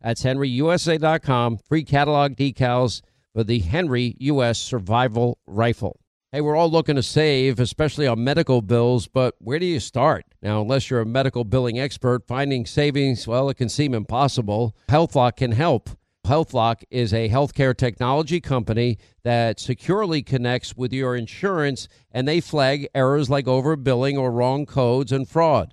That's henryusa.com. Free catalog decals for the Henry U.S. Survival Rifle. Hey, we're all looking to save, especially on medical bills, but where do you start? Now, unless you're a medical billing expert, finding savings, well, it can seem impossible. HealthLock can help. HealthLock is a healthcare technology company that securely connects with your insurance and they flag errors like overbilling or wrong codes and fraud.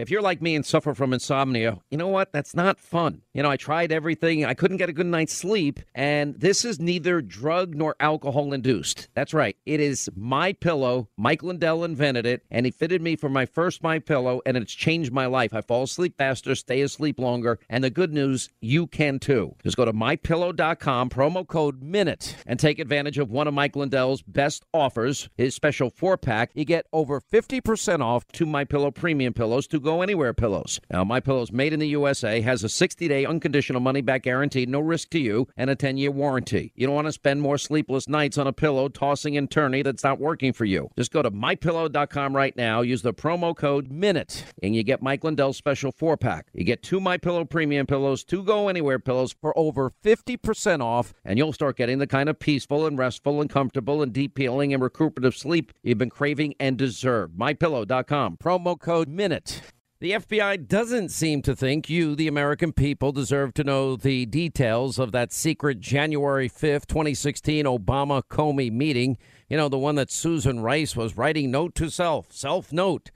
If you're like me and suffer from insomnia, you know what? That's not fun. You know, I tried everything. I couldn't get a good night's sleep, and this is neither drug nor alcohol induced. That's right. It is my pillow. Mike Lindell invented it, and he fitted me for my first my pillow, and it's changed my life. I fall asleep faster, stay asleep longer, and the good news, you can too. Just go to mypillow.com, promo code MINUTE, and take advantage of one of Mike Lindell's best offers, his special four-pack. You get over 50% off to My Pillow premium pillows to go anywhere pillows. Now, My Pillows made in the USA has a 60-day unconditional money-back guarantee, no risk to you, and a 10-year warranty. You don't want to spend more sleepless nights on a pillow tossing and turning that's not working for you. Just go to mypillow.com right now, use the promo code MINUTE, and you get Mike Lindell's special four-pack. You get two My Pillow premium pillows, two go anywhere pillows for over 50% off, and you'll start getting the kind of peaceful and restful and comfortable and deep healing and recuperative sleep you've been craving and deserve. MyPillow.com, promo code MINUTE. The FBI doesn't seem to think you, the American people, deserve to know the details of that secret January 5th, 2016 Obama Comey meeting. You know, the one that Susan Rice was writing note to self, self note,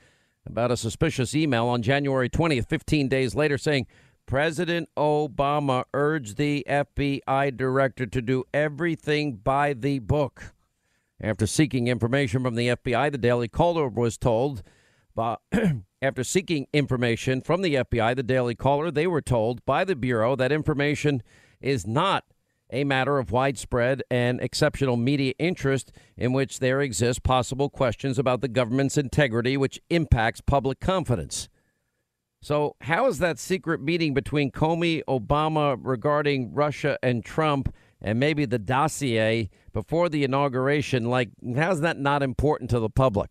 about a suspicious email on January 20th, 15 days later, saying, President Obama urged the FBI director to do everything by the book. After seeking information from the FBI, the Daily Caller was told by. After seeking information from the FBI, the Daily Caller, they were told by the Bureau that information is not a matter of widespread and exceptional media interest in which there exist possible questions about the government's integrity, which impacts public confidence. So, how is that secret meeting between Comey, Obama regarding Russia and Trump, and maybe the dossier before the inauguration, like, how's that not important to the public?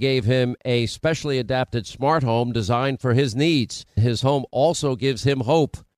gave him a specially adapted smart home designed for his needs. His home also gives him hope.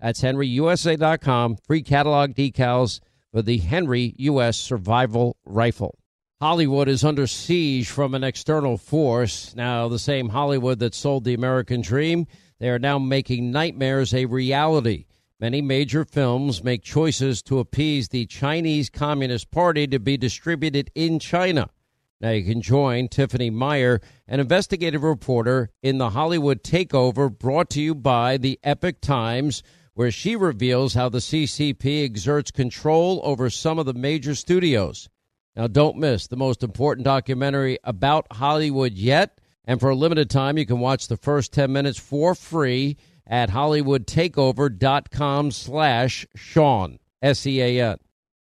That's henryusa.com. Free catalog decals for the Henry U.S. Survival Rifle. Hollywood is under siege from an external force. Now, the same Hollywood that sold the American dream, they are now making nightmares a reality. Many major films make choices to appease the Chinese Communist Party to be distributed in China. Now you can join Tiffany Meyer, an investigative reporter in the Hollywood Takeover brought to you by the Epoch Times where she reveals how the CCP exerts control over some of the major studios. Now, don't miss the most important documentary about Hollywood yet. And for a limited time, you can watch the first 10 minutes for free at hollywoodtakeover.com slash Sean, S-E-A-N.